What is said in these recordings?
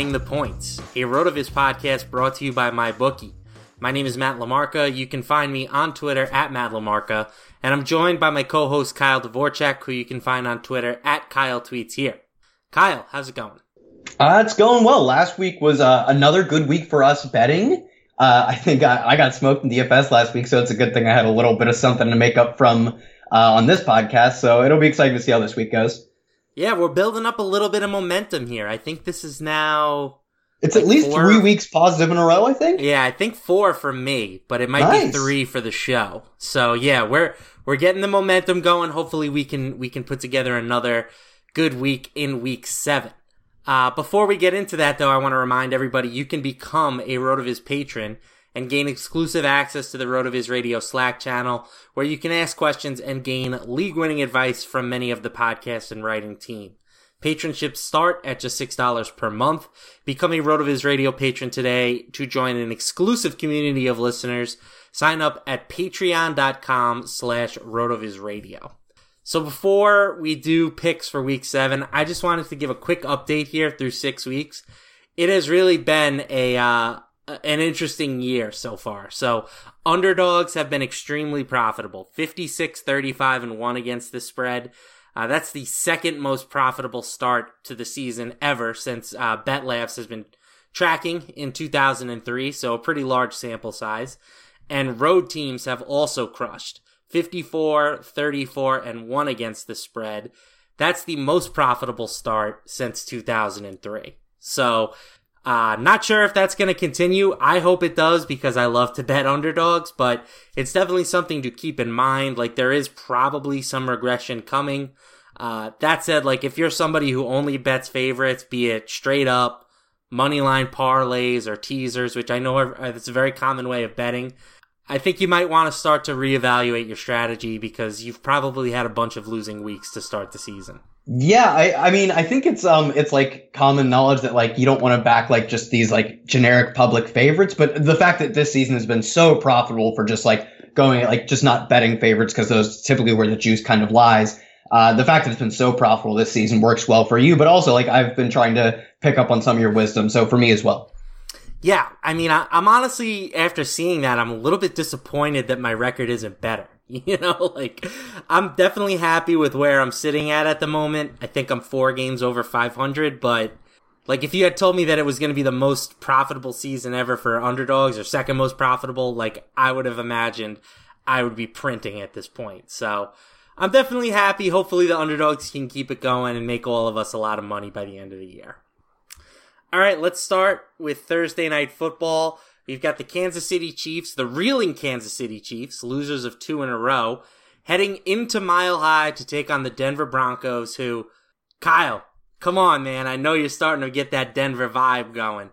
Laying the Points, a RotoViz podcast brought to you by MyBookie. My name is Matt LaMarca. You can find me on Twitter at Matt LaMarca, and I'm joined by my co-host Kyle Dvorchak, who you can find on Twitter at Kyle Tweets Here. Kyle, how's it going? Uh, it's going well. Last week was uh, another good week for us betting. Uh, I think I, I, got smoked in DFS last week, so it's a good thing I had a little bit of something to make up from uh, on this podcast. So it'll be exciting to see how this week goes. Yeah, we're building up a little bit of momentum here. I think this is now. It's like at least four. three weeks positive in a row. I think. Yeah, I think four for me, but it might nice. be three for the show. So yeah, we're we're getting the momentum going. Hopefully, we can we can put together another good week in week seven. Uh, before we get into that, though, I want to remind everybody you can become a RotoViz patron and gain exclusive access to the RotoViz Radio Slack channel, where you can ask questions and gain league winning advice from many of the podcast and writing team. Patronships start at just $6 per month. Become a RotoViz Radio patron today to join an exclusive community of listeners. Sign up at patreon.com slash RotoViz Radio. So before we do picks for week seven, I just wanted to give a quick update here through six weeks. It has really been a, uh, an interesting year so far. So underdogs have been extremely profitable 56, 35, and 1 against the spread. Uh, that's the second most profitable start to the season ever since uh, BetLabs has been tracking in 2003, so a pretty large sample size. And road teams have also crushed 54, 34, and 1 against the spread. That's the most profitable start since 2003. So uh, not sure if that's going to continue. I hope it does because I love to bet underdogs, but it's definitely something to keep in mind. Like there is probably some regression coming. Uh, that said, like if you're somebody who only bets favorites, be it straight up money line parlays or teasers, which I know it's a very common way of betting. I think you might want to start to reevaluate your strategy because you've probably had a bunch of losing weeks to start the season. Yeah, I, I mean, I think it's um, it's like common knowledge that like you don't want to back like just these like generic public favorites, but the fact that this season has been so profitable for just like going like just not betting favorites because those typically where the juice kind of lies. Uh, the fact that it's been so profitable this season works well for you, but also like I've been trying to pick up on some of your wisdom, so for me as well. Yeah, I mean, I, I'm honestly after seeing that, I'm a little bit disappointed that my record isn't better. You know, like I'm definitely happy with where I'm sitting at at the moment. I think I'm four games over 500, but like if you had told me that it was going to be the most profitable season ever for underdogs or second most profitable, like I would have imagined I would be printing at this point. So I'm definitely happy. Hopefully the underdogs can keep it going and make all of us a lot of money by the end of the year. All right, let's start with Thursday night football. We've got the Kansas City Chiefs, the reeling Kansas City Chiefs, losers of two in a row, heading into Mile High to take on the Denver Broncos, who, Kyle, come on, man. I know you're starting to get that Denver vibe going.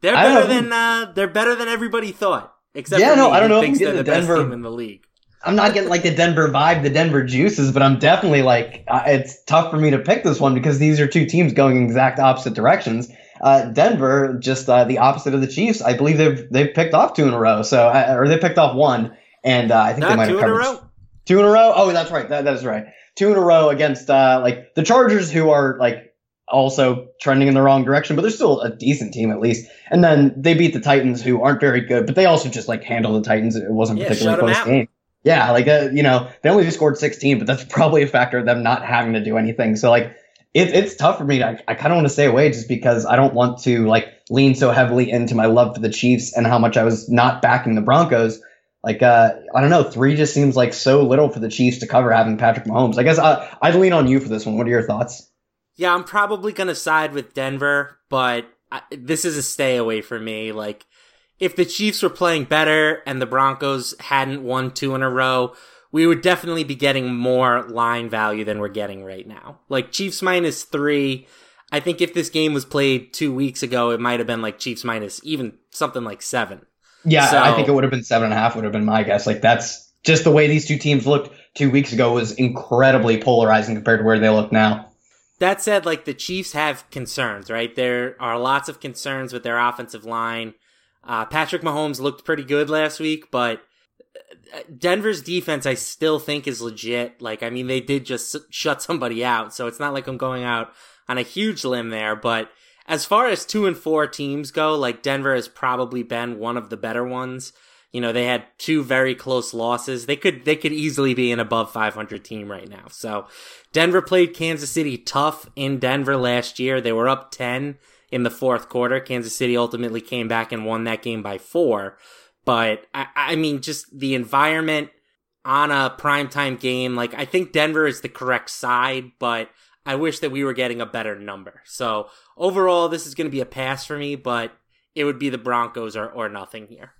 They're better than uh, they're better than everybody thought. Except yeah, no, me, I don't know. Thinks they're the, the Denver, best team in the league. I'm not getting like the Denver vibe, the Denver juices, but I'm definitely like uh, it's tough for me to pick this one because these are two teams going in exact opposite directions uh, Denver, just uh, the opposite of the Chiefs. I believe they've they've picked off two in a row. So uh, or they picked off one, and uh, I think Not they might have covered two in a row. Two in a row. Oh, that's right. That, that is right. Two in a row against uh, like the Chargers, who are like also trending in the wrong direction, but they're still a decent team at least. And then they beat the Titans, who aren't very good, but they also just like handle the Titans. It wasn't yeah, particularly close game. Yeah, like uh, you know, they only scored 16, but that's probably a factor of them not having to do anything. So like it, it's tough for me. I, I kind of want to stay away just because I don't want to like lean so heavily into my love for the Chiefs and how much I was not backing the Broncos. Like uh, I don't know, three just seems like so little for the Chiefs to cover having Patrick Mahomes. I guess I, I'd lean on you for this one. What are your thoughts? Yeah, I'm probably gonna side with Denver, but I, this is a stay away for me. Like if the Chiefs were playing better and the Broncos hadn't won two in a row, we would definitely be getting more line value than we're getting right now. Like Chiefs minus three. I think if this game was played two weeks ago, it might have been like Chiefs minus even something like seven. Yeah, so, I think it would have been seven and a half. Would have been my guess. Like that's just the way these two teams looked two weeks ago was incredibly polarizing compared to where they look now. That said, like the Chiefs have concerns, right? There are lots of concerns with their offensive line. Uh, Patrick Mahomes looked pretty good last week, but Denver's defense, I still think is legit. Like, I mean, they did just shut somebody out, so it's not like I'm going out on a huge limb there. But as far as two and four teams go, like Denver has probably been one of the better ones. You know, they had two very close losses. They could they could easily be an above 500 team right now. So, Denver played Kansas City tough in Denver last year. They were up 10 in the fourth quarter. Kansas City ultimately came back and won that game by 4. But I, I mean just the environment on a primetime game, like I think Denver is the correct side, but I wish that we were getting a better number. So, overall this is going to be a pass for me, but it would be the Broncos or, or nothing here.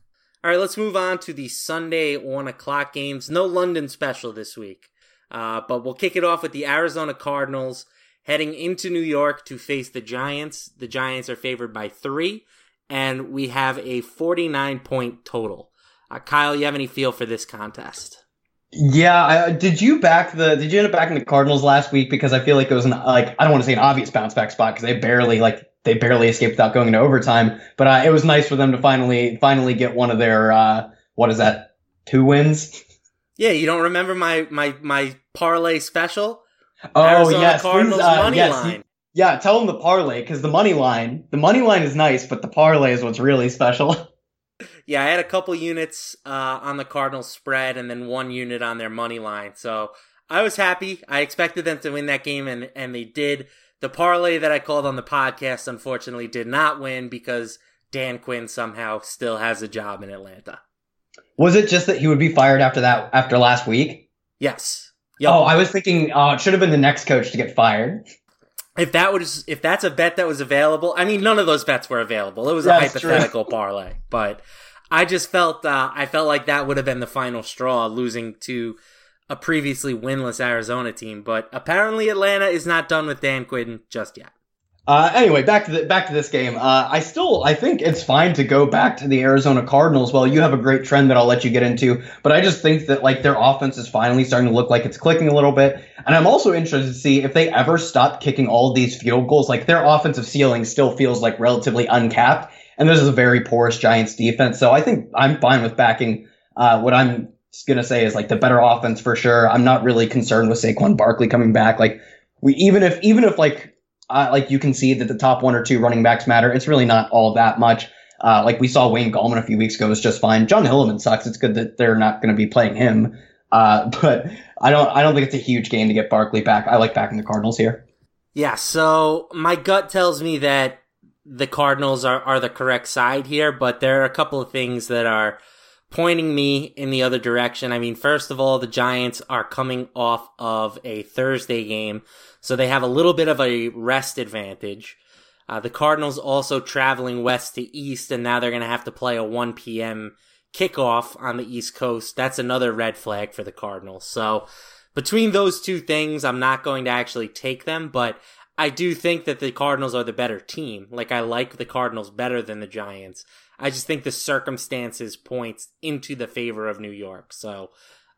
All right, let's move on to the Sunday one o'clock games. No London special this week, uh, but we'll kick it off with the Arizona Cardinals heading into New York to face the Giants. The Giants are favored by three, and we have a 49 point total. Uh, Kyle, you have any feel for this contest? Yeah, I, did you back the? Did you end up backing the Cardinals last week? Because I feel like it was an like I don't want to say an obvious bounce back spot because they barely like they barely escaped without going into overtime. But uh, it was nice for them to finally finally get one of their uh, what is that two wins? Yeah, you don't remember my my my parlay special? Oh Arizona yes, Cardinals uh, money yes, line. Yeah, tell them the parlay because the money line the money line is nice, but the parlay is what's really special. yeah, I had a couple units uh, on the Cardinals spread and then one unit on their money line, so I was happy. I expected them to win that game, and and they did. The parlay that I called on the podcast unfortunately did not win because Dan Quinn somehow still has a job in Atlanta. Was it just that he would be fired after that after last week? Yes. Yep. Oh, I was thinking uh, it should have been the next coach to get fired. If that was if that's a bet that was available, I mean none of those bets were available. It was a hypothetical true. parlay, but I just felt uh, I felt like that would have been the final straw, losing to a previously winless Arizona team, but apparently Atlanta is not done with Dan Quinn just yet. Uh, anyway, back to the, back to this game. Uh, I still I think it's fine to go back to the Arizona Cardinals. Well, you have a great trend that I'll let you get into, but I just think that like their offense is finally starting to look like it's clicking a little bit, and I'm also interested to see if they ever stop kicking all these field goals. Like their offensive ceiling still feels like relatively uncapped, and this is a very porous Giants defense. So I think I'm fine with backing uh, what I'm gonna say is like the better offense for sure. I'm not really concerned with Saquon Barkley coming back. Like we even if even if like uh, like you can see that the top one or two running backs matter, it's really not all that much. Uh, like we saw Wayne Gallman a few weeks ago was just fine. Jon Hilliman sucks. It's good that they're not going to be playing him. Uh, but I don't I don't think it's a huge gain to get Barkley back. I like backing the Cardinals here. Yeah, so my gut tells me that the Cardinals are, are the correct side here, but there are a couple of things that are pointing me in the other direction. I mean, first of all, the Giants are coming off of a Thursday game, so they have a little bit of a rest advantage. Uh, the Cardinals also traveling west to east, and now they're going to have to play a 1 p.m. kickoff on the East Coast. That's another red flag for the Cardinals. So, between those two things, I'm not going to actually take them, but I do think that the Cardinals are the better team. Like, I like the Cardinals better than the Giants. I just think the circumstances points into the favor of New York. So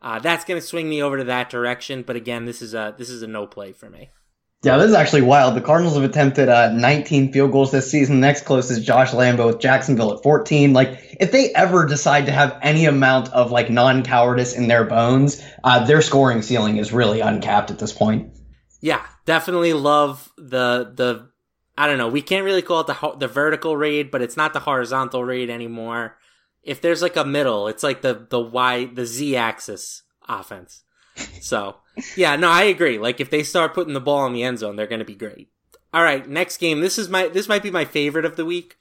uh, that's going to swing me over to that direction. But again, this is a this is a no play for me. Yeah, this is actually wild. The Cardinals have attempted uh, 19 field goals this season. The next closest is Josh Lambo with Jacksonville at 14. Like, if they ever decide to have any amount of like non-cowardice in their bones, uh, their scoring ceiling is really uncapped at this point. Yeah, definitely love the the I don't know. We can't really call it the the vertical raid, but it's not the horizontal raid anymore. If there's like a middle, it's like the the y the z axis offense. So yeah, no, I agree. Like if they start putting the ball in the end zone, they're going to be great. All right, next game. This is my this might be my favorite of the week.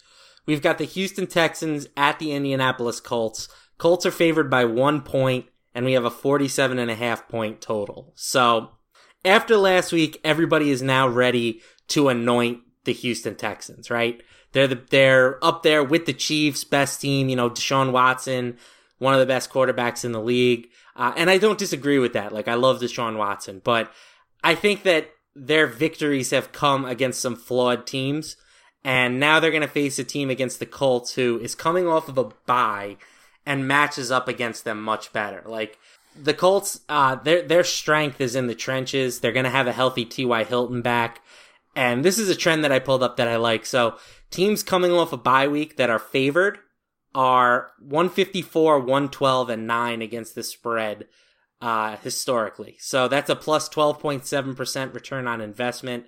We've got the Houston Texans at the Indianapolis Colts. Colts are favored by one point, and we have a 47 and a half point total. So after last week, everybody is now ready to anoint the Houston Texans, right? They're the, they're up there with the Chiefs, best team. You know, Deshaun Watson, one of the best quarterbacks in the league, uh, and I don't disagree with that. Like I love Deshaun Watson, but I think that their victories have come against some flawed teams, and now they're going to face a team against the Colts who is coming off of a bye and matches up against them much better. Like the Colts, uh, their their strength is in the trenches. They're going to have a healthy T.Y. Hilton back. And this is a trend that I pulled up that I like. So teams coming off a bye week that are favored are 154, 112, and 9 against the spread uh, historically. So that's a plus 12.7% return on investment.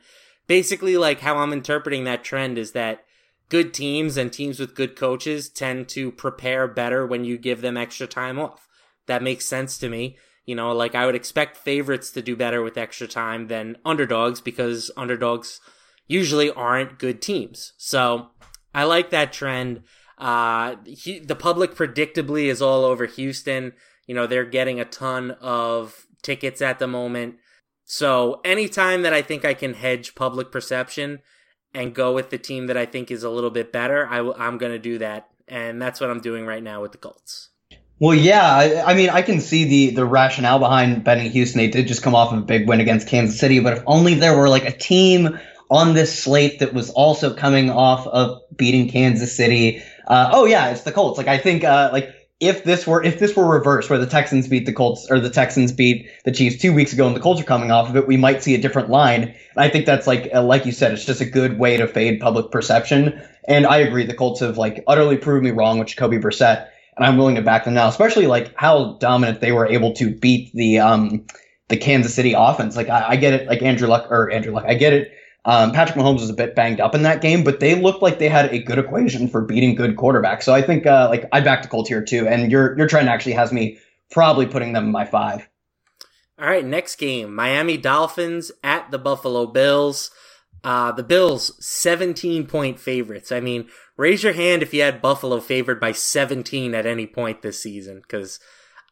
basically like how I'm interpreting that trend is that good teams and teams with good coaches tend to prepare better when you give them extra time off. That makes sense to me. You know, like I would expect favorites to do better with extra time than underdogs because underdogs usually aren't good teams. So I like that trend. Uh, he, the public predictably is all over Houston. You know, they're getting a ton of tickets at the moment. So anytime that I think I can hedge public perception and go with the team that I think is a little bit better, i w- I'm going to do that. And that's what I'm doing right now with the Colts. Well, yeah, I, I, mean, I can see the the rationale behind betting Houston. They did just come off of a big win against Kansas City, but if only there were like a team on this slate that was also coming off of beating Kansas City. Uh, oh yeah, it's the Colts. Like I think, uh, like if this were if this were reversed, where the Texans beat the Colts or the Texans beat the Chiefs two weeks ago, and the Colts are coming off of it, we might see a different line. And I think that's like uh, like you said, it's just a good way to fade public perception. And I agree, the Colts have like utterly proved me wrong with Jacoby Brissett, and I'm willing to back them now, especially like how dominant they were able to beat the um the Kansas City offense. Like I, I get it, like Andrew Luck or Andrew Luck, I get it um, Patrick Mahomes was a bit banged up in that game, but they looked like they had a good equation for beating good quarterbacks. So I think uh, like I back the Colts here too, and your your trend actually has me probably putting them in my five. All right, next game: Miami Dolphins at the Buffalo Bills. Uh, the Bills 17 point favorites. I mean, raise your hand if you had Buffalo favored by 17 at any point this season, because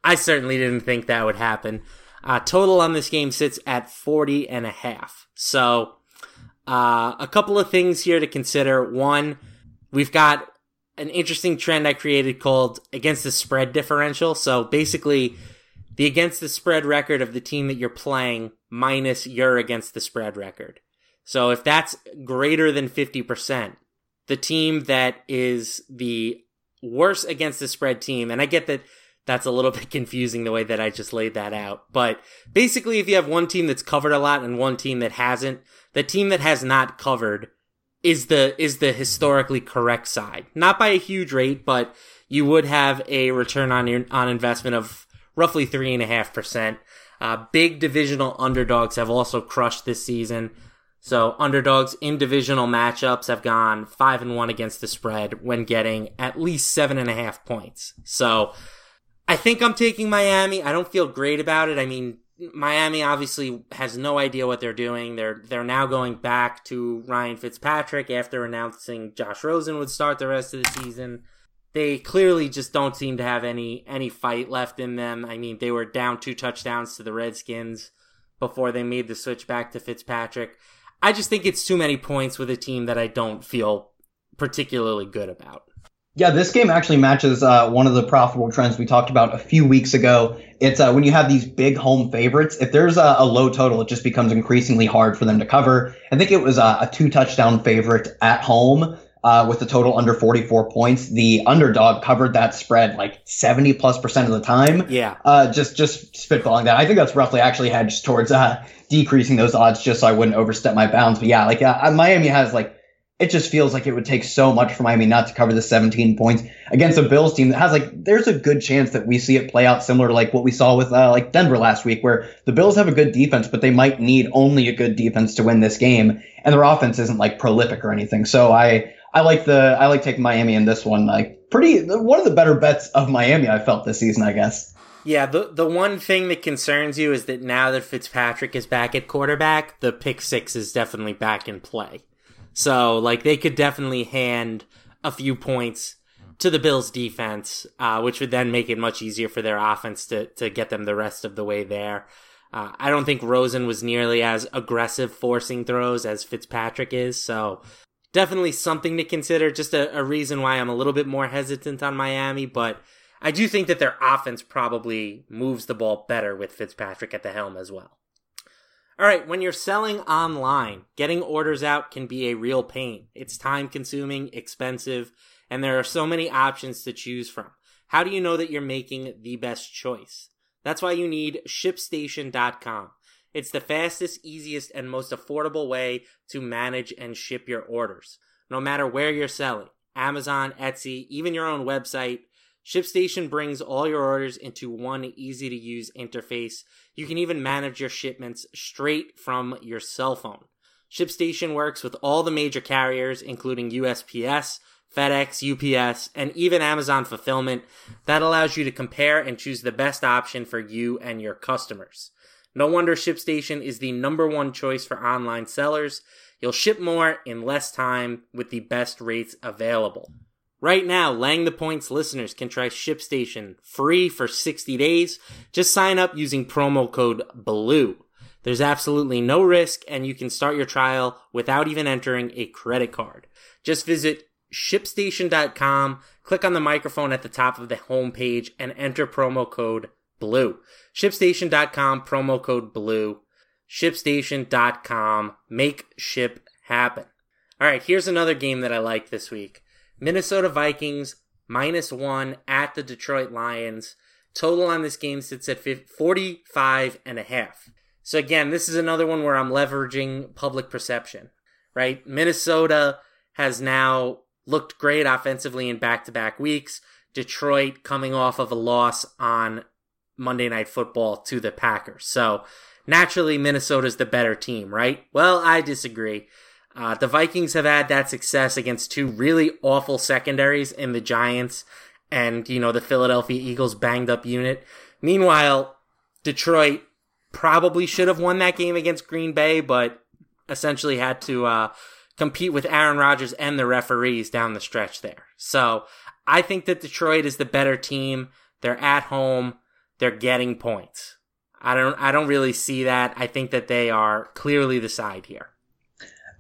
I certainly didn't think that would happen. Uh, total on this game sits at 40 and a half. So uh, a couple of things here to consider. One, we've got an interesting trend I created called against the spread differential. So basically, the against the spread record of the team that you're playing minus your against the spread record. So if that's greater than 50%, the team that is the worst against the spread team, and I get that that's a little bit confusing the way that I just laid that out. But basically, if you have one team that's covered a lot and one team that hasn't, the team that has not covered is the is the historically correct side. Not by a huge rate, but you would have a return on your on investment of roughly three and a half percent. Uh, big divisional underdogs have also crushed this season. So underdogs in divisional matchups have gone five and one against the spread when getting at least seven and a half points. So I think I'm taking Miami. I don't feel great about it. I mean, Miami obviously has no idea what they're doing. They're they're now going back to Ryan Fitzpatrick after announcing Josh Rosen would start the rest of the season. They clearly just don't seem to have any any fight left in them. I mean, they were down two touchdowns to the Redskins before they made the switch back to Fitzpatrick. I just think it's too many points with a team that I don't feel particularly good about. Yeah, this game actually matches uh, one of the profitable trends we talked about a few weeks ago. It's uh, when you have these big home favorites, if there's a, a, low total, it just becomes increasingly hard for them to cover. I think it was a, a two touchdown favorite at home uh, with the total under 44 points. The underdog covered that spread like 70 plus percent of the time. Yeah. Uh, just just spitballing that. I think that's roughly actually hedged towards uh, decreasing those odds just so I wouldn't overstep my bounds. But yeah, like uh, Miami has like it just feels like it would take so much for Miami not to cover the 17 points against a Bills team that has like there's a good chance that we see it play out similar to like what we saw with uh, like Denver last week where the Bills have a good defense but they might need only a good defense to win this game and their offense isn't like prolific or anything. So I I like the I like taking Miami in this one like pretty one of the better bets of Miami I felt this season I guess. Yeah, the the one thing that concerns you is that now that Fitzpatrick is back at quarterback, the pick six is definitely back in play. So like they could definitely hand a few points to the Bills defense, uh, which would then make it much easier for their offense to, to get them the rest of the way there. Uh, I don't think Rosen was nearly as aggressive forcing throws as Fitzpatrick is, so definitely something to consider. Just a, a reason why I'm a little bit more hesitant on Miami, but I do think that their offense probably moves the ball better with Fitzpatrick at the helm as well. All right, when you're selling online, getting orders out can be a real pain. It's time consuming, expensive, and there are so many options to choose from. How do you know that you're making the best choice? That's why you need ShipStation.com. It's the fastest, easiest, and most affordable way to manage and ship your orders. No matter where you're selling Amazon, Etsy, even your own website ShipStation brings all your orders into one easy to use interface. You can even manage your shipments straight from your cell phone. ShipStation works with all the major carriers, including USPS, FedEx, UPS, and even Amazon Fulfillment. That allows you to compare and choose the best option for you and your customers. No wonder ShipStation is the number one choice for online sellers. You'll ship more in less time with the best rates available. Right now, Laying the Points listeners can try ShipStation free for 60 days. Just sign up using promo code BLUE. There's absolutely no risk, and you can start your trial without even entering a credit card. Just visit shipstation.com, click on the microphone at the top of the homepage, and enter promo code BLUE. ShipStation.com, promo code BLUE. ShipStation.com, make ship happen. All right, here's another game that I like this week Minnesota Vikings minus one at the Detroit Lions. Total on this game sits at 45 and a half. So again, this is another one where I'm leveraging public perception, right? Minnesota has now looked great offensively in back-to-back weeks. Detroit coming off of a loss on Monday Night Football to the Packers. So naturally, Minnesota's the better team, right? Well, I disagree. Uh, the Vikings have had that success against two really awful secondaries in the Giants and, you know, the Philadelphia Eagles banged up unit. Meanwhile, Detroit probably should have won that game against Green Bay, but essentially had to uh, compete with Aaron Rodgers and the referees down the stretch there. So I think that Detroit is the better team. They're at home. They're getting points. I don't. I don't really see that. I think that they are clearly the side here.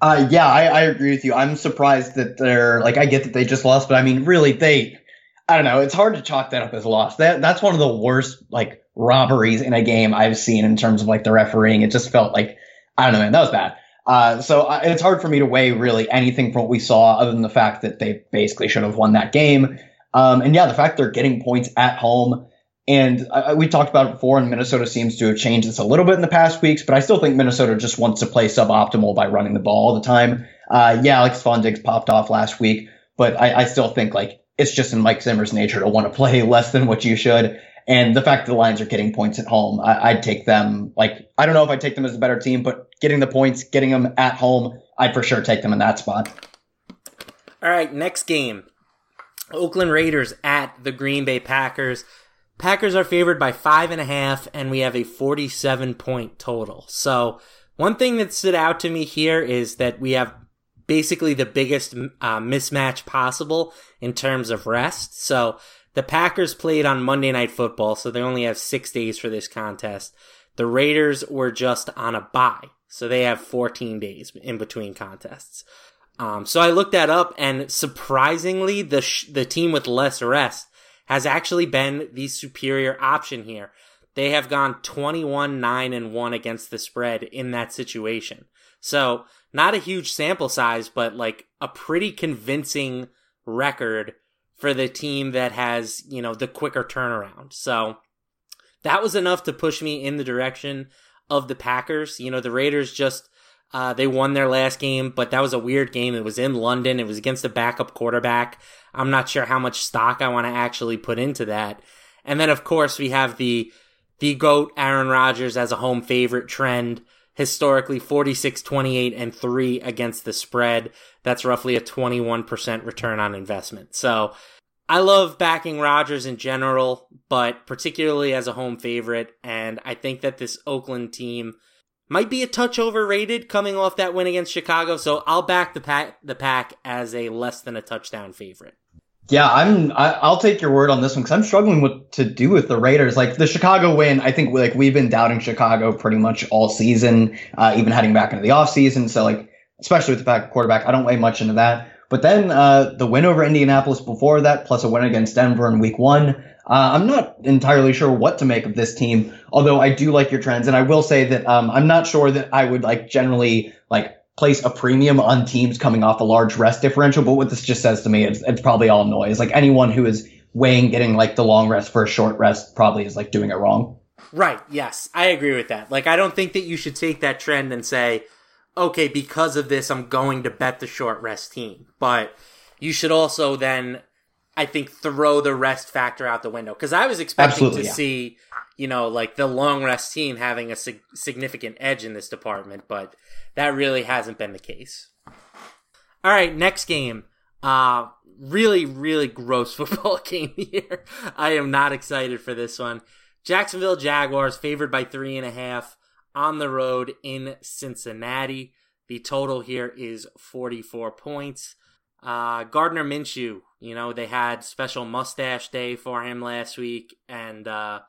Uh, yeah, I, I agree with you. I'm surprised that they're like. I get that they just lost, but I mean, really, they. I don't know. It's hard to chalk that up as a loss. That that's one of the worst like robberies in a game I've seen in terms of like the refereeing. It just felt like I don't know, man. That was bad. Uh, so uh, it's hard for me to weigh really anything from what we saw, other than the fact that they basically should have won that game. Um, and yeah, the fact they're getting points at home. And uh, we talked about it before, and Minnesota seems to have changed this a little bit in the past weeks, but I still think Minnesota just wants to play suboptimal by running the ball all the time. Uh, yeah, Alex Von Diggs popped off last week, but I, I still think like it's just in Mike Zimmer's nature to want to play less than what you should. And the fact that the Lions are getting points at home, I, would take them. Like I don't know if I'd take them as a better team, but getting the points, getting them at home, I'd for sure take them in that spot. All right, next game. Oakland Raiders at the Green Bay Packers. Packers are favored by five and a half, and we have a 47 point total. So, one thing that stood out to me here is that we have basically the biggest uh, mismatch possible in terms of rest. So, the Packers played on Monday Night Football, so they only have six days for this contest. The Raiders were just on a bye, so they have 14 days in between contests. Um, so I looked that up, and surprisingly, the sh- the team with less rest has actually been the superior option here. They have gone 21 9 and 1 against the spread in that situation. So, not a huge sample size, but like a pretty convincing record for the team that has, you know, the quicker turnaround. So that was enough to push me in the direction of the Packers. You know, the Raiders just uh, they won their last game, but that was a weird game. It was in London. It was against a backup quarterback. I'm not sure how much stock I want to actually put into that. And then, of course, we have the the goat Aaron Rodgers as a home favorite trend. Historically, 46, 28, and 3 against the spread. That's roughly a 21% return on investment. So I love backing Rodgers in general, but particularly as a home favorite. And I think that this Oakland team might be a touch overrated coming off that win against Chicago. So I'll back the pack, the pack as a less than a touchdown favorite. Yeah, I'm. I, will take your word on this one because I'm struggling with to do with the Raiders. Like the Chicago win, I think like we've been doubting Chicago pretty much all season, uh, even heading back into the offseason. So like especially with the back quarterback. I don't weigh much into that. But then uh, the win over Indianapolis before that, plus a win against Denver in week one. Uh, I'm not entirely sure what to make of this team, although I do like your trends. And I will say that um, I'm not sure that I would like generally like place a premium on teams coming off a large rest differential. But what this just says to me, it's, it's probably all noise. Like anyone who is weighing getting like the long rest for a short rest probably is like doing it wrong. Right. Yes, I agree with that. Like I don't think that you should take that trend and say okay, because of this, I'm going to bet the short rest team. But you should also then, I think, throw the rest factor out the window. Because I was expecting Absolutely, to yeah. see, you know, like the long rest team having a sig- significant edge in this department, but that really hasn't been the case. All right, next game. Uh, really, really gross football game here. I am not excited for this one. Jacksonville Jaguars favored by three and a half on the road in Cincinnati. The total here is 44 points. Uh, Gardner Minshew, you know, they had special mustache day for him last week, and uh,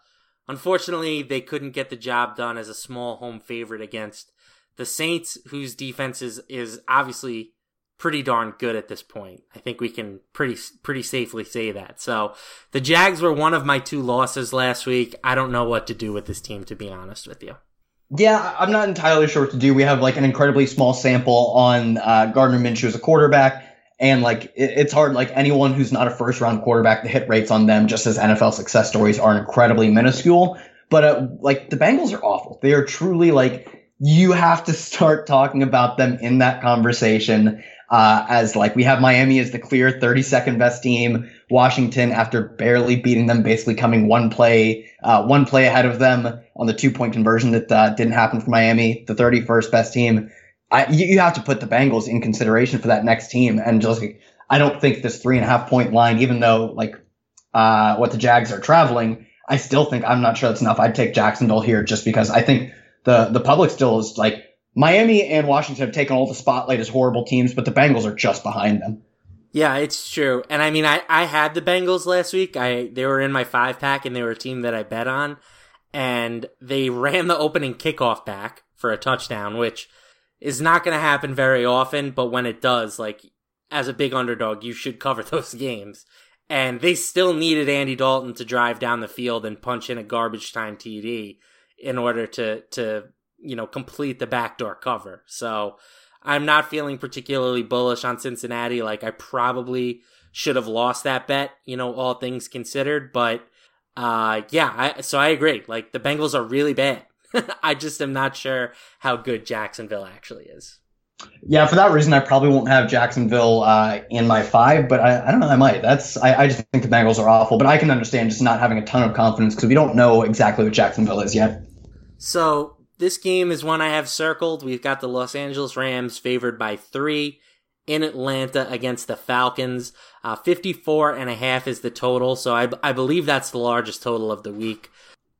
unfortunately, they couldn't get the job done as a small home favorite against the Saints, whose defense is, is obviously pretty darn good at this point. I think we can pretty pretty safely say that. So the Jags were one of my two losses last week. I don't know what to do with this team, to be honest with you. Yeah, I'm not entirely sure what to do. We have like an incredibly small sample on uh, Gardner Minshew as a quarterback. And like it, it's hard, like anyone who's not a first round quarterback, the hit rates on them, just as NFL success stories, are incredibly minuscule. But uh, like the Bengals are awful. They are truly like you have to start talking about them in that conversation uh, as like we have Miami as the clear 32nd best team. Washington, after barely beating them, basically coming one play, uh, one play ahead of them on the two point conversion that uh, didn't happen for Miami, the 31st best team. I, you, you, have to put the Bengals in consideration for that next team. And just I don't think this three and a half point line, even though like uh, what the Jags are traveling, I still think I'm not sure that's enough. I'd take Jacksonville here just because I think the the public still is like Miami and Washington have taken all the spotlight as horrible teams, but the Bengals are just behind them. Yeah, it's true. And I mean, I, I had the Bengals last week. I they were in my five pack, and they were a team that I bet on, and they ran the opening kickoff back for a touchdown, which is not going to happen very often. But when it does, like as a big underdog, you should cover those games. And they still needed Andy Dalton to drive down the field and punch in a garbage time TD in order to to you know complete the backdoor cover. So I'm not feeling particularly bullish on Cincinnati. Like I probably should have lost that bet, you know, all things considered. But uh, yeah, I, so I agree. Like the Bengals are really bad. I just am not sure how good Jacksonville actually is. Yeah, for that reason, I probably won't have Jacksonville uh, in my five, but I, I don't know. I might. That's I, I just think the Bengals are awful, but I can understand just not having a ton of confidence because we don't know exactly what Jacksonville is yet. So this game is one I have circled. We've got the Los Angeles Rams favored by three in Atlanta against the Falcons. Uh, 54 and a half is the total. So I, I believe that's the largest total of the week.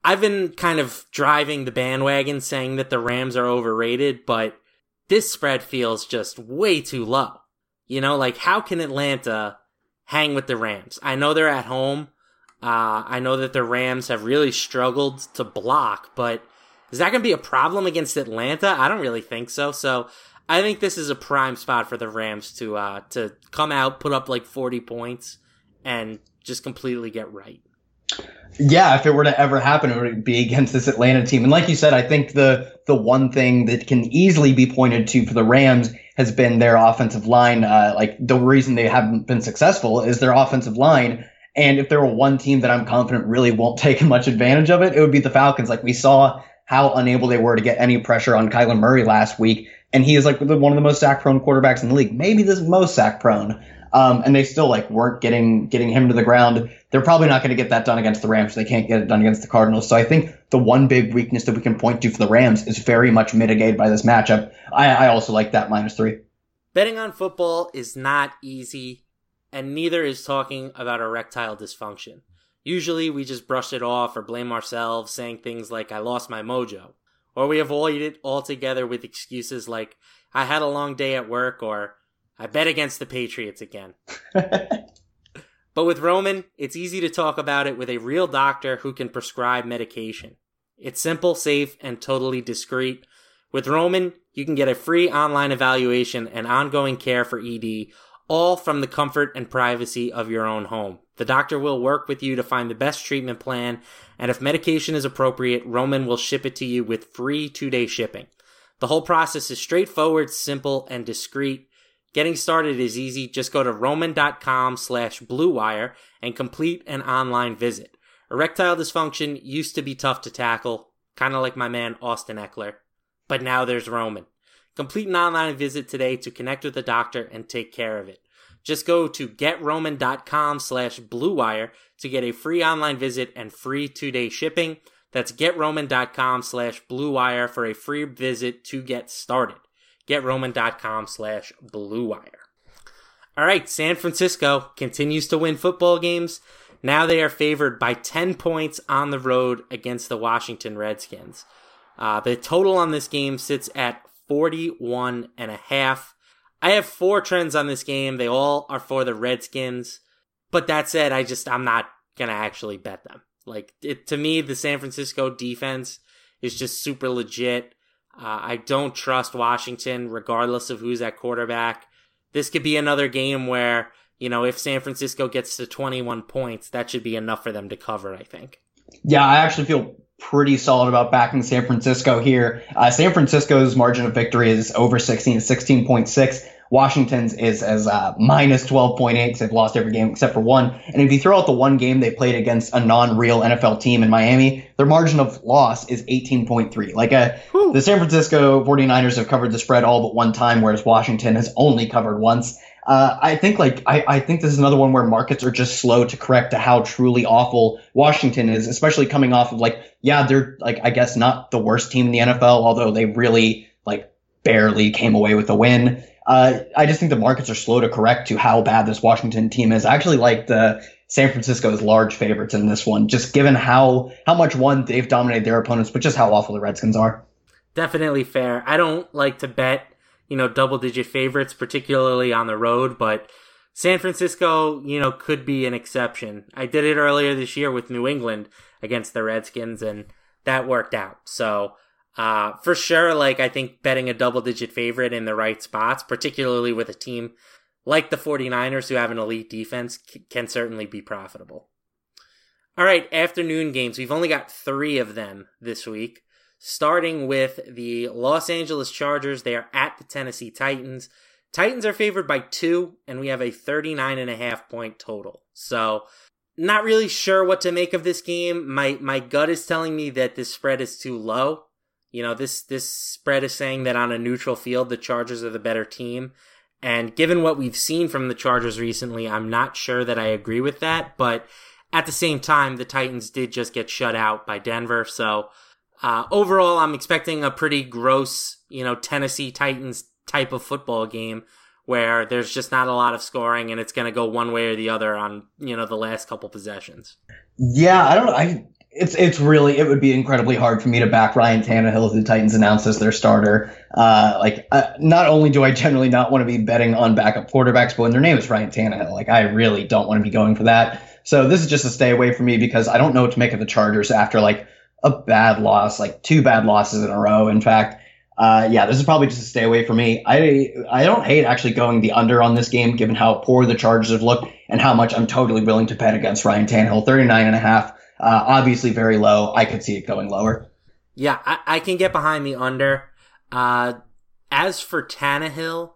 I've been kind of driving the bandwagon saying that the Rams are overrated, but this spread feels just way too low. You know, like how can Atlanta hang with the Rams? I know they're at home. Uh, I know that the Rams have really struggled to block, but is that going to be a problem against Atlanta? I don't really think so. So I think this is a prime spot for the Rams to uh, to come out, put up like 40 points, and just completely get right. Yeah, if it were to ever happen, it would be against this Atlanta team. And like you said, I think the the one thing that can easily be pointed to for the Rams has been their offensive line. Uh, like the reason they haven't been successful is their offensive line. And if there were one team that I'm confident really won't take much advantage of it, it would be the Falcons. Like we saw how unable they were to get any pressure on Kyler Murray last week. And he is like one of the most sack prone quarterbacks in the league, maybe the most sack prone. Um, and they still like weren't getting getting him to the ground. They're probably not going to get that done against the Rams. They can't get it done against the Cardinals. So I think the one big weakness that we can point to for the Rams is very much mitigated by this matchup. I, I also like that minus three. Betting on football is not easy, and neither is talking about erectile dysfunction. Usually we just brush it off or blame ourselves, saying things like, I lost my mojo. Or we avoid it altogether with excuses like, I had a long day at work or I bet against the Patriots again. but with Roman, it's easy to talk about it with a real doctor who can prescribe medication. It's simple, safe, and totally discreet. With Roman, you can get a free online evaluation and ongoing care for ED, all from the comfort and privacy of your own home. The doctor will work with you to find the best treatment plan, and if medication is appropriate, Roman will ship it to you with free two day shipping. The whole process is straightforward, simple, and discreet. Getting started is easy. Just go to roman.com slash bluewire and complete an online visit. Erectile dysfunction used to be tough to tackle, kind of like my man Austin Ekeler. But now there's Roman. Complete an online visit today to connect with a doctor and take care of it. Just go to getroman.com slash bluewire to get a free online visit and free two-day shipping. That's getroman.com slash bluewire for a free visit to get started. Getroman.com slash bluewire. All right, San Francisco continues to win football games. Now they are favored by 10 points on the road against the Washington Redskins. Uh, the total on this game sits at 41 and a half. I have four trends on this game. They all are for the Redskins. But that said, I just, I'm not going to actually bet them. Like, it, to me, the San Francisco defense is just super legit. Uh, I don't trust Washington, regardless of who's at quarterback. This could be another game where, you know, if San Francisco gets to 21 points, that should be enough for them to cover, I think. Yeah, I actually feel pretty solid about backing San Francisco here. Uh, San Francisco's margin of victory is over 16, 16.6. Washington's is as uh, minus 12.8 because they've lost every game except for one. And if you throw out the one game they played against a non-real NFL team in Miami, their margin of loss is 18.3. Like a, uh, the San Francisco 49ers have covered the spread all but one time, whereas Washington has only covered once. Uh, I think like I, I think this is another one where markets are just slow to correct to how truly awful Washington is, especially coming off of like yeah they're like I guess not the worst team in the NFL, although they really like barely came away with a win. Uh, I just think the markets are slow to correct to how bad this Washington team is. I actually like the San Francisco's large favorites in this one, just given how how much one they've dominated their opponents, but just how awful the Redskins are. Definitely fair. I don't like to bet, you know, double digit favorites, particularly on the road, but San Francisco, you know, could be an exception. I did it earlier this year with New England against the Redskins, and that worked out. So uh, for sure, like I think betting a double digit favorite in the right spots, particularly with a team like the 49ers who have an elite defense, c- can certainly be profitable. All right, afternoon games. We've only got three of them this week. Starting with the Los Angeles Chargers. They are at the Tennessee Titans. Titans are favored by two, and we have a 39 and a half point total. So, not really sure what to make of this game. My my gut is telling me that this spread is too low. You know, this this spread is saying that on a neutral field the Chargers are the better team. And given what we've seen from the Chargers recently, I'm not sure that I agree with that, but at the same time the Titans did just get shut out by Denver, so uh, overall I'm expecting a pretty gross, you know, Tennessee Titans type of football game where there's just not a lot of scoring and it's going to go one way or the other on, you know, the last couple possessions. Yeah, I don't I it's it's really it would be incredibly hard for me to back Ryan Tannehill if the Titans announce as their starter. Uh, like, uh, not only do I generally not want to be betting on backup quarterbacks, but when their name is Ryan Tannehill, like I really don't want to be going for that. So this is just a stay away for me because I don't know what to make of the Chargers after like a bad loss, like two bad losses in a row. In fact, uh, yeah, this is probably just a stay away for me. I I don't hate actually going the under on this game, given how poor the Chargers have looked and how much I'm totally willing to bet against Ryan Tannehill, 39 and a half. Uh, obviously very low. I could see it going lower. Yeah, I, I can get behind the under. Uh, as for Tannehill,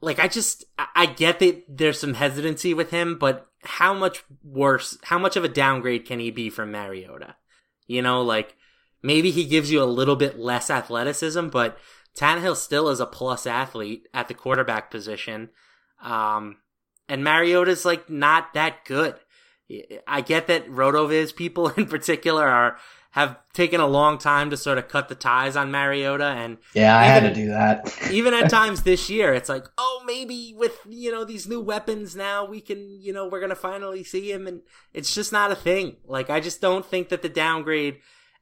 like I just I get that there's some hesitancy with him, but how much worse? How much of a downgrade can he be from Mariota? You know, like maybe he gives you a little bit less athleticism, but Tannehill still is a plus athlete at the quarterback position. Um, and Mariota's like not that good. I get that Rotoviz people in particular are have taken a long time to sort of cut the ties on Mariota and Yeah, I even, had to do that. even at times this year it's like, "Oh, maybe with, you know, these new weapons now we can, you know, we're going to finally see him." And it's just not a thing. Like I just don't think that the downgrade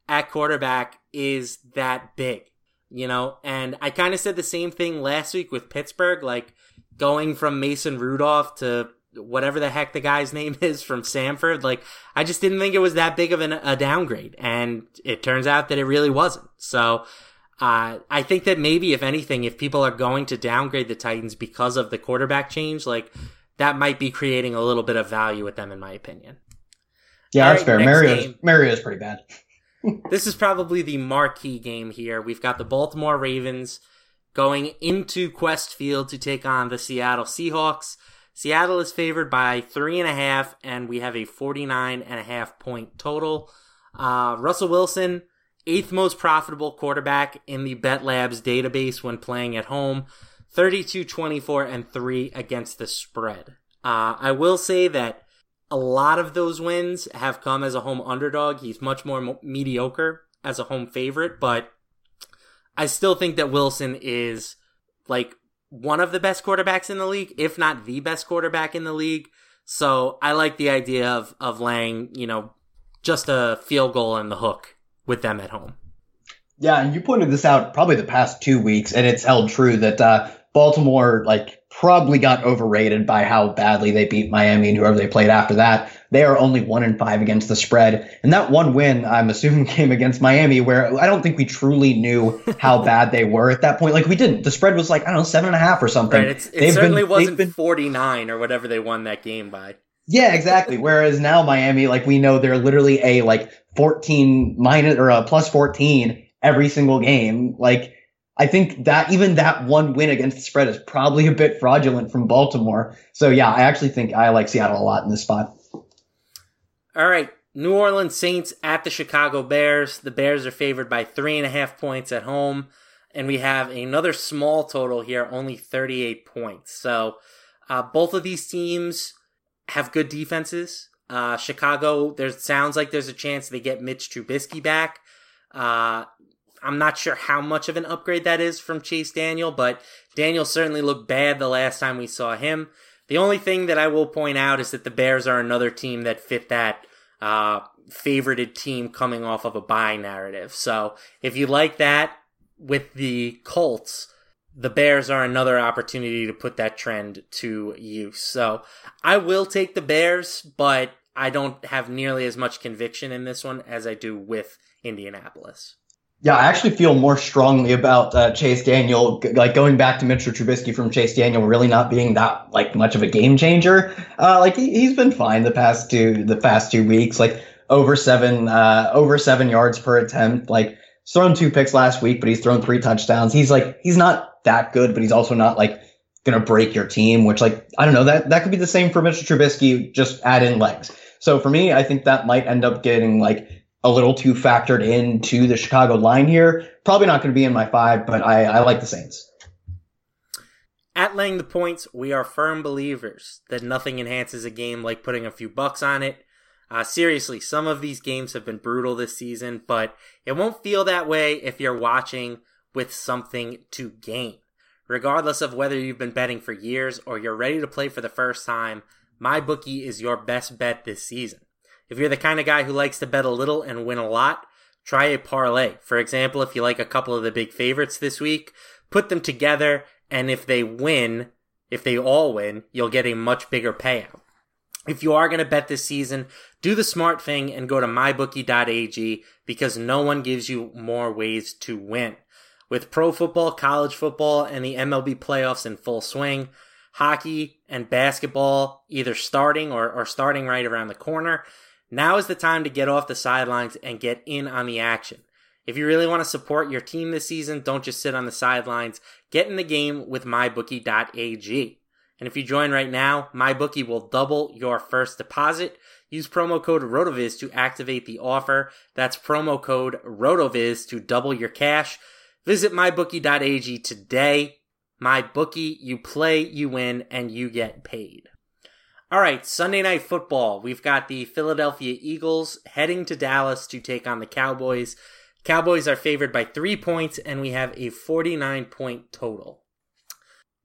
at quarterback is that big, you know? And I kind of said the same thing last week with Pittsburgh, like going from Mason Rudolph to whatever the heck the guy's name is from Samford. Like, I just didn't think it was that big of an, a downgrade. And it turns out that it really wasn't. So, uh, I think that maybe, if anything, if people are going to downgrade the Titans because of the quarterback change, like, that might be creating a little bit of value with them, in my opinion. Yeah, All that's right, fair. Mario's, Mario's pretty bad. this is probably the marquee game here. We've got the Baltimore Ravens going into Qwest Field to take on the Seattle Seahawks. Seattle is favored by three and a half, and we have a 49 and a half point total. Uh, Russell Wilson, eighth most profitable quarterback in the Bet Labs database when playing at home, 32 24 and 3 against the spread. Uh, I will say that a lot of those wins have come as a home underdog. He's much more mo- mediocre as a home favorite, but I still think that Wilson is like one of the best quarterbacks in the league, if not the best quarterback in the league. So I like the idea of of laying, you know, just a field goal in the hook with them at home. Yeah, and you pointed this out probably the past two weeks, and it's held true that uh, Baltimore like probably got overrated by how badly they beat Miami and whoever they played after that. They are only one in five against the spread, and that one win, I'm assuming, came against Miami, where I don't think we truly knew how bad they were at that point. Like we didn't. The spread was like I don't know seven and a half or something. Right. it certainly been, wasn't been, 49 or whatever they won that game by. Yeah, exactly. Whereas now Miami, like we know, they're literally a like 14 minus or a plus 14 every single game. Like I think that even that one win against the spread is probably a bit fraudulent from Baltimore. So yeah, I actually think I like Seattle a lot in this spot. All right. New Orleans Saints at the Chicago Bears. The Bears are favored by three and a half points at home. And we have another small total here, only 38 points. So uh, both of these teams have good defenses. Uh, Chicago, there sounds like there's a chance they get Mitch Trubisky back. Uh, I'm not sure how much of an upgrade that is from Chase Daniel, but Daniel certainly looked bad the last time we saw him. The only thing that I will point out is that the Bears are another team that fit that uh, favorited team coming off of a bye narrative. So if you like that with the Colts, the Bears are another opportunity to put that trend to use. So I will take the Bears, but I don't have nearly as much conviction in this one as I do with Indianapolis. Yeah, I actually feel more strongly about uh, Chase Daniel, like going back to Mitchell Trubisky from Chase Daniel, really not being that like much of a game changer. Uh, like he, has been fine the past two the past two weeks, like over seven uh, over seven yards per attempt. Like thrown two picks last week, but he's thrown three touchdowns. He's like he's not that good, but he's also not like gonna break your team. Which like I don't know that that could be the same for Mitchell Trubisky. Just add in legs. So for me, I think that might end up getting like a little too factored into the Chicago line here. Probably not going to be in my five, but I, I like the Saints. At laying the points, we are firm believers that nothing enhances a game like putting a few bucks on it. Uh, seriously, some of these games have been brutal this season, but it won't feel that way if you're watching with something to gain. Regardless of whether you've been betting for years or you're ready to play for the first time, MyBookie is your best bet this season. If you're the kind of guy who likes to bet a little and win a lot, try a parlay. For example, if you like a couple of the big favorites this week, put them together, and if they win, if they all win, you'll get a much bigger payout. If you are going to bet this season, do the smart thing and go to mybookie.ag because no one gives you more ways to win. With pro football, college football, and the MLB playoffs in full swing, hockey and basketball either starting or, or starting right around the corner, now is the time to get off the sidelines and get in on the action. If you really want to support your team this season, don't just sit on the sidelines. Get in the game with mybookie.ag. And if you join right now, MyBookie will double your first deposit. Use promo code RotoViz to activate the offer. That's promo code RotoViz to double your cash. Visit mybookie.ag today. MyBookie, you play, you win, and you get paid. All right, Sunday night football. We've got the Philadelphia Eagles heading to Dallas to take on the Cowboys. Cowboys are favored by three points, and we have a 49 point total.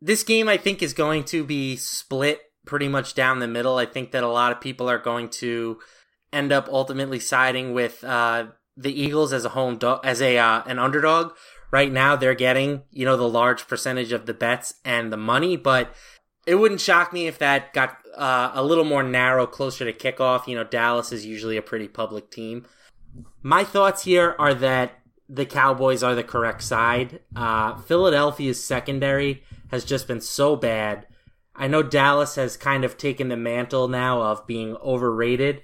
This game, I think, is going to be split pretty much down the middle. I think that a lot of people are going to end up ultimately siding with uh, the Eagles as a home do- as a uh, an underdog. Right now, they're getting you know the large percentage of the bets and the money, but it wouldn't shock me if that got uh, a little more narrow, closer to kickoff. You know, Dallas is usually a pretty public team. My thoughts here are that the Cowboys are the correct side. Uh, Philadelphia's secondary has just been so bad. I know Dallas has kind of taken the mantle now of being overrated,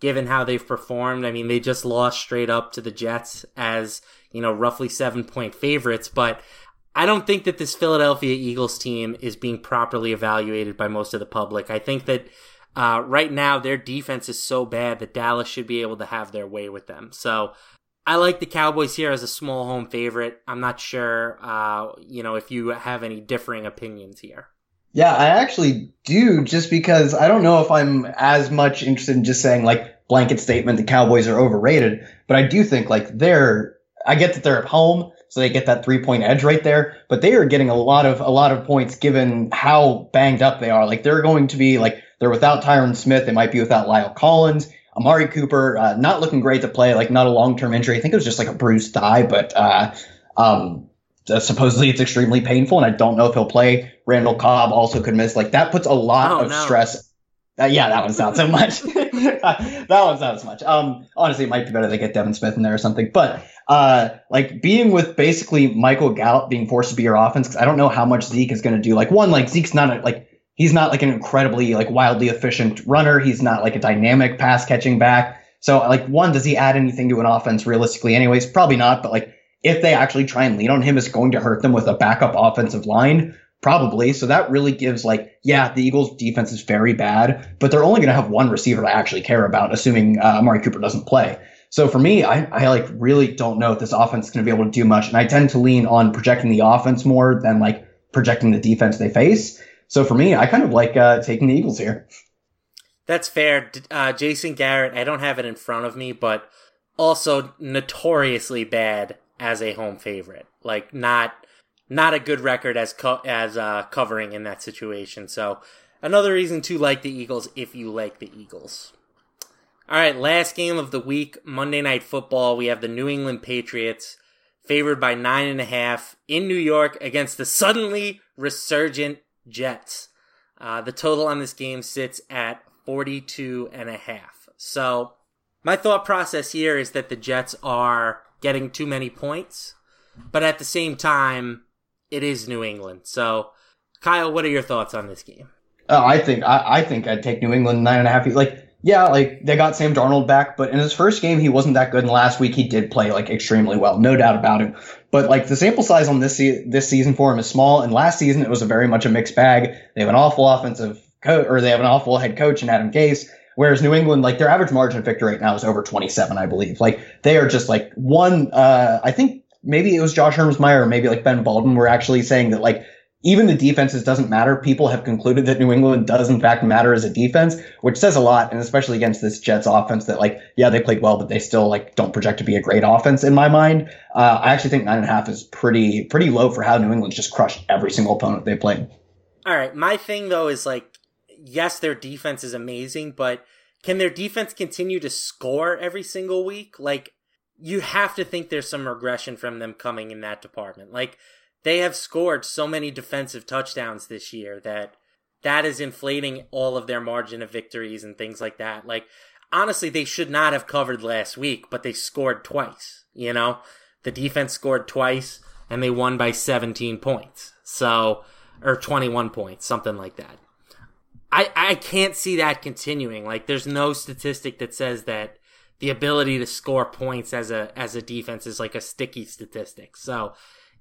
given how they've performed. I mean, they just lost straight up to the Jets as, you know, roughly seven point favorites, but I don't think that this Philadelphia Eagles team is being properly evaluated by most of the public. I think that uh, right now their defense is so bad that Dallas should be able to have their way with them. So I like the Cowboys here as a small home favorite. I'm not sure, uh, you know, if you have any differing opinions here. Yeah, I actually do, just because I don't know if I'm as much interested in just saying like blanket statement the Cowboys are overrated, but I do think like they're. I get that they're at home, so they get that three point edge right there. But they are getting a lot of a lot of points given how banged up they are. Like they're going to be like they're without Tyron Smith, they might be without La'el Collins. Amari Cooper, uh, not looking great to play, like not a long term injury. I think it was just like a bruised thigh, but uh, um, uh, supposedly it's extremely painful, and I don't know if he'll play. Randall Cobb also could miss. Like that puts a lot oh, of no. stress. Uh, yeah, that one's not so much. that one's not as much. Um, honestly, it might be better to get Devin Smith in there or something. But uh, like being with basically Michael Gallup being forced to be your offense, because I don't know how much Zeke is going to do. Like one, like Zeke's not a, like he's not like an incredibly like wildly efficient runner. He's not like a dynamic pass catching back. So like one, does he add anything to an offense realistically? Anyways, probably not. But like if they actually try and lean on him, it's going to hurt them with a backup offensive line. Probably. So that really gives like, yeah, the Eagles defense is very bad, but they're only going to have one receiver to actually care about, assuming uh, Amari Cooper doesn't play. So for me, I, I like really don't know if this offense is going to be able to do much. And I tend to lean on projecting the offense more than like projecting the defense they face. So for me, I kind of like uh, taking the Eagles here. That's fair. Uh, Jason Garrett, I don't have it in front of me, but also notoriously bad as a home favorite. Like not not a good record as co- as uh, covering in that situation. So another reason to like the Eagles if you like the Eagles. All right, last game of the week, Monday Night Football. We have the New England Patriots favored by nine and a half in New York against the suddenly resurgent Jets. Uh, the total on this game sits at 42 and a half. So my thought process here is that the Jets are getting too many points, but at the same time, it is New England. So, Kyle, what are your thoughts on this game? Oh, I think I, I think I'd take New England nine and a half. Like yeah, like they got Sam Darnold back, but in his first game he wasn't that good. And last week he did play like extremely well, no doubt about it. But like the sample size on this se- this season for him is small, and last season it was a very much a mixed bag. They have an awful offensive coach, or they have an awful head coach in Adam Gase. Whereas New England, like their average margin of victory right now is over 27, I believe. Like they are just like one. Uh, I think maybe it was Josh Hermsmeyer or maybe like Ben Baldwin were actually saying that like even the defenses doesn't matter. People have concluded that New England does in fact matter as a defense, which says a lot, and especially against this Jets offense that like, yeah, they played well, but they still like don't project to be a great offense in my mind. Uh, I actually think nine and a half is pretty pretty low for how New England's just crushed every single opponent they played. All right, my thing though is like, yes, their defense is amazing, but can their defense continue to score every single week? Like, you have to think there's some regression from them coming in that department. Like they have scored so many defensive touchdowns this year that that is inflating all of their margin of victories and things like that. Like honestly, they should not have covered last week, but they scored twice, you know? The defense scored twice and they won by 17 points. So, or 21 points, something like that. I, I can't see that continuing. Like, there's no statistic that says that the ability to score points as a, as a defense is like a sticky statistic. So,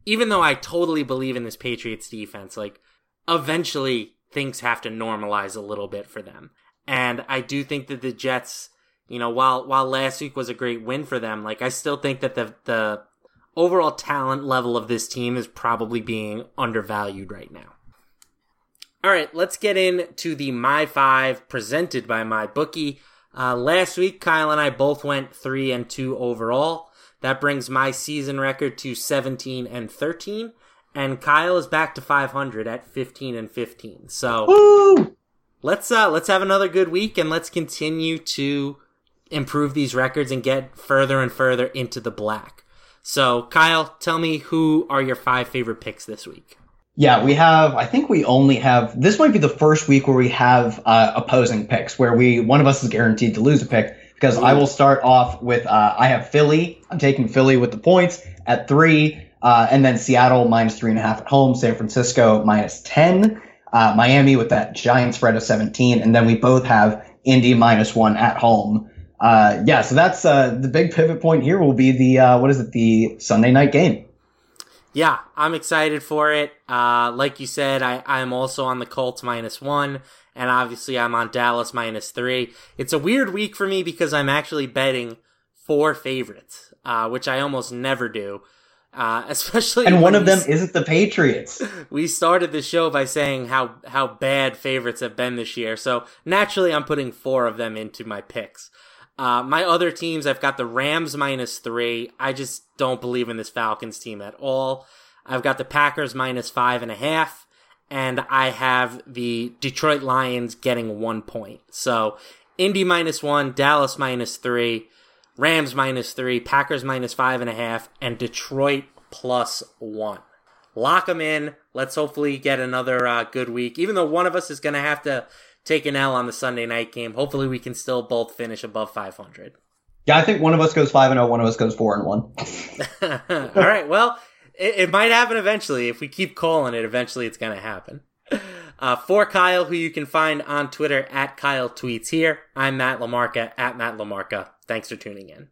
even though I totally believe in this Patriots defense, like eventually things have to normalize a little bit for them. And I do think that the Jets, you know, while while last week was a great win for them, like I still think that the the overall talent level of this team is probably being undervalued right now. All right, let's get into the My Five presented by MyBookie. Uh, last week, Kyle and I both went three and two overall. That brings my season record to 17 and 13. And Kyle is back to 500 at 15 and 15. So Woo! let's uh let's have another good week and let's continue to improve these records and get further and further into the black. So Kyle, tell me who are your five favorite picks this week? Yeah, we have. I think we only have. This might be the first week where we have uh, opposing picks, where we one of us is guaranteed to lose a pick because I will start off with uh, I have Philly. I'm taking Philly with the points at three, uh, and then Seattle minus three and a half at home. San Francisco minus ten. Uh, Miami with that giant spread of 17, and then we both have Indy minus one at home. Uh, yeah, so that's uh, the big pivot point here. Will be the uh, what is it? The Sunday night game. Yeah, I'm excited for it. like you said, I I'm also on the Colts minus one and obviously I'm on Dallas minus three. It's a weird week for me because I'm actually betting four favorites, uh, which I almost never do. Uh, especially and one of them isn't the Patriots. We started the show by saying how how bad favorites have been this year, so naturally I'm putting four of them into my picks. Uh, my other teams, I've got the Rams minus three. I just don't believe in this Falcons team at all. I've got the Packers minus five and a half, and I have the Detroit Lions getting one point. So Indy minus one, Dallas minus three. Rams minus three, Packers minus five and a half, and Detroit plus one. Lock them in. Let's hopefully get another uh, good week. Even though one of us is going to have to take an L on the Sunday night game, hopefully we can still both finish above 500. Yeah, I think one of us goes 5 and 0, one of us goes 4 and 1. All right. Well, it, it, might happen eventually. If we keep calling it, eventually it's going to happen. Uh, for Kyle, who you can find on Twitter at Kyle Tweets here, I'm Matt LaMarca at Matt LaMarca. Thanks for tuning in.